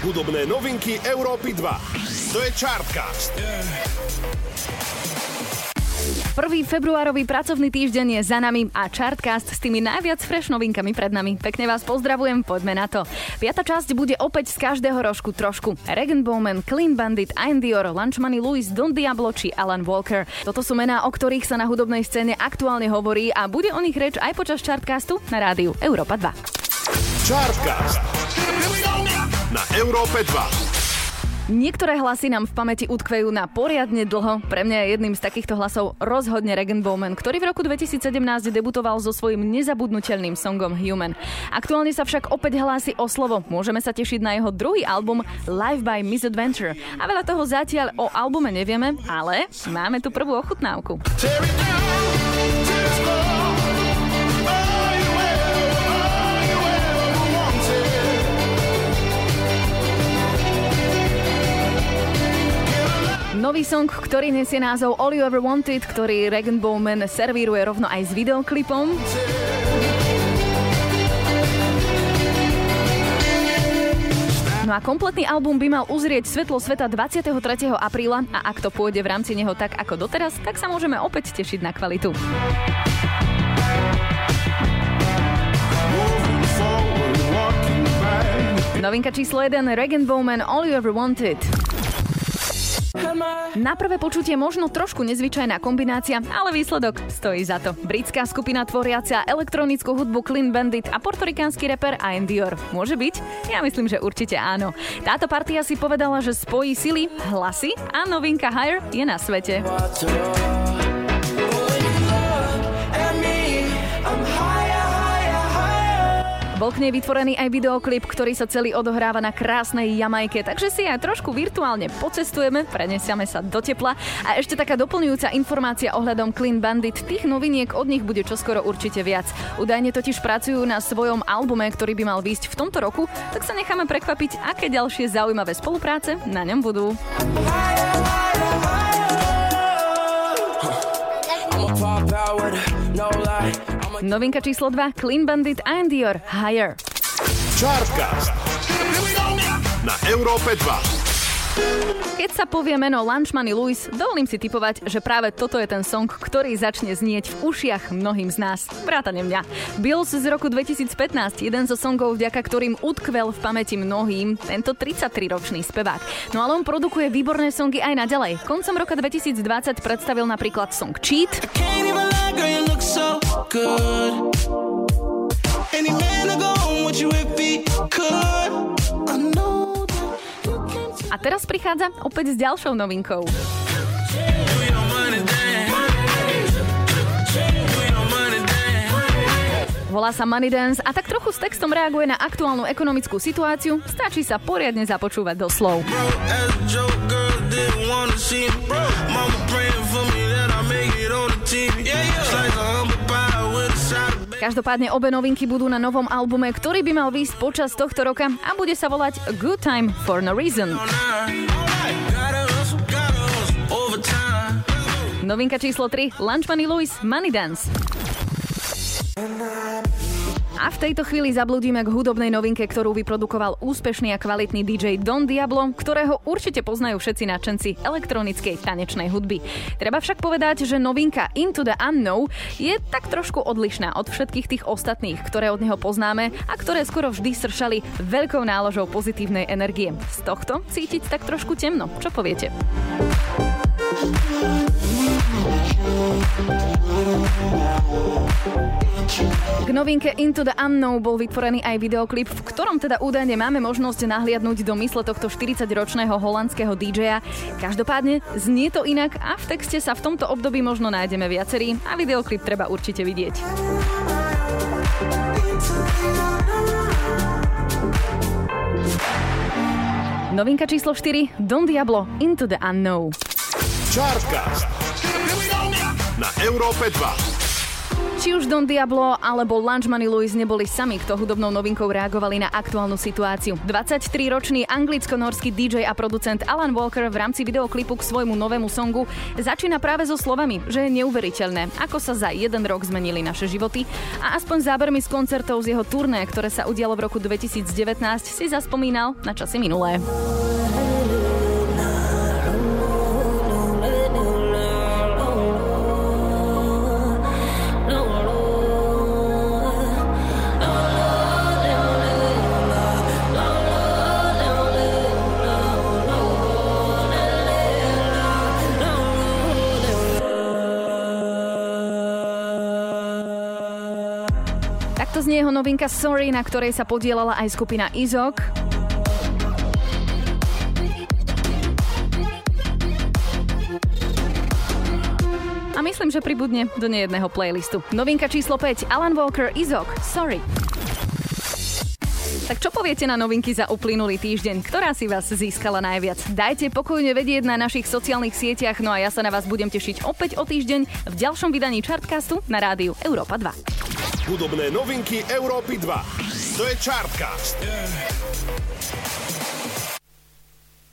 Hudobné novinky Európy 2. To je Chartcast. Prvý februárový pracovný týždeň je za nami a Chartcast s tými najviac fresh novinkami pred nami. Pekne vás pozdravujem, poďme na to. Piata časť bude opäť z každého rožku trošku. Regan Bowman, Clean Bandit, Ian Dior, Lunch Money Lewis, Don Diablo či Alan Walker. Toto sú mená, o ktorých sa na hudobnej scéne aktuálne hovorí a bude o nich reč aj počas Chartcastu na rádiu Európa 2. Chartcast. Na Európe 2. Niektoré hlasy nám v pamäti utkvejú na poriadne dlho. Pre mňa je jedným z takýchto hlasov rozhodne Regan Bowman, ktorý v roku 2017 debutoval so svojím nezabudnutelným songom Human. Aktuálne sa však opäť hlási o slovo. Môžeme sa tešiť na jeho druhý album Live by Misadventure. A veľa toho zatiaľ o albume nevieme, ale máme tu prvú ochutnávku. Nový song, ktorý nesie názov All You Ever Wanted, ktorý Regan Bowman servíruje rovno aj s videoklipom. No a kompletný album by mal uzrieť svetlo sveta 23. apríla a ak to pôjde v rámci neho tak ako doteraz, tak sa môžeme opäť tešiť na kvalitu. Novinka číslo 1 Regan Bowman All You Ever Wanted. Na prvé počutie možno trošku nezvyčajná kombinácia, ale výsledok stojí za to. Britská skupina tvoriacia elektronickú hudbu Clean Bandit a portorikánsky reper Ian Dior. Môže byť? Ja myslím, že určite áno. Táto partia si povedala, že spojí sily, hlasy a novinka Higher je na svete. Bol k nej vytvorený aj videoklip, ktorý sa celý odohráva na krásnej Jamajke, takže si aj trošku virtuálne pocestujeme, prenesiame sa do tepla. A ešte taká doplňujúca informácia ohľadom Clean Bandit. Tých noviniek od nich bude čoskoro určite viac. Údajne totiž pracujú na svojom albume, ktorý by mal výjsť v tomto roku, tak sa necháme prekvapiť, aké ďalšie zaujímavé spolupráce na ňom budú. Novinka číslo 2, Clean Bandit a Dior, Higher. Chartcast. Na Európe 2. Keď sa povie meno Lunch Money Lewis, dovolím si typovať, že práve toto je ten song, ktorý začne znieť v ušiach mnohým z nás. Vrátane mňa. Bills z roku 2015, jeden zo songov, vďaka ktorým utkvel v pamäti mnohým tento 33-ročný spevák. No ale on produkuje výborné songy aj naďalej. Koncom roka 2020 predstavil napríklad song Cheat. A teraz prichádza opäť s ďalšou novinkou. Volá sa Money Dance a tak trochu s textom reaguje na aktuálnu ekonomickú situáciu. Stačí sa poriadne započúvať do slov. Každopádne obe novinky budú na novom albume, ktorý by mal výjsť počas tohto roka a bude sa volať Good Time for No Reason. Novinka číslo 3 Lunch Money Lewis Money Dance. A v tejto chvíli zabludíme k hudobnej novinke, ktorú vyprodukoval úspešný a kvalitný DJ Don Diablo, ktorého určite poznajú všetci nadšenci elektronickej tanečnej hudby. Treba však povedať, že novinka Into the Unknown je tak trošku odlišná od všetkých tých ostatných, ktoré od neho poznáme a ktoré skoro vždy sršali veľkou náložou pozitívnej energie. Z tohto cítiť tak trošku temno. Čo poviete? K novinke Into the Unknown bol vytvorený aj videoklip, v ktorom teda údajne máme možnosť nahliadnúť do mysle tohto 40-ročného holandského DJ-a. Každopádne znie to inak a v texte sa v tomto období možno nájdeme viacerí a videoklip treba určite vidieť. Novinka číslo 4 Don Diablo Into the Unknown. Chartcast na Európe 2. Či už Don Diablo alebo Lunch Money Lewis neboli sami, kto hudobnou novinkou reagovali na aktuálnu situáciu. 23-ročný anglicko-norský DJ a producent Alan Walker v rámci videoklipu k svojmu novému songu začína práve so slovami, že je neuveriteľné, ako sa za jeden rok zmenili naše životy a aspoň zábermi z koncertov z jeho turné, ktoré sa udialo v roku 2019, si zaspomínal na časy minulé. Takto znie jeho novinka Sorry, na ktorej sa podielala aj skupina Izok. A myslím, že pribudne do nejedného playlistu. Novinka číslo 5, Alan Walker, Izok, Sorry. Tak čo poviete na novinky za uplynulý týždeň? Ktorá si vás získala najviac? Dajte pokojne vedieť na našich sociálnych sieťach, no a ja sa na vás budem tešiť opäť o týždeň v ďalšom vydaní Chartcastu na rádiu Európa 2. Hudobné novinky Európy 2. To je Chartcast.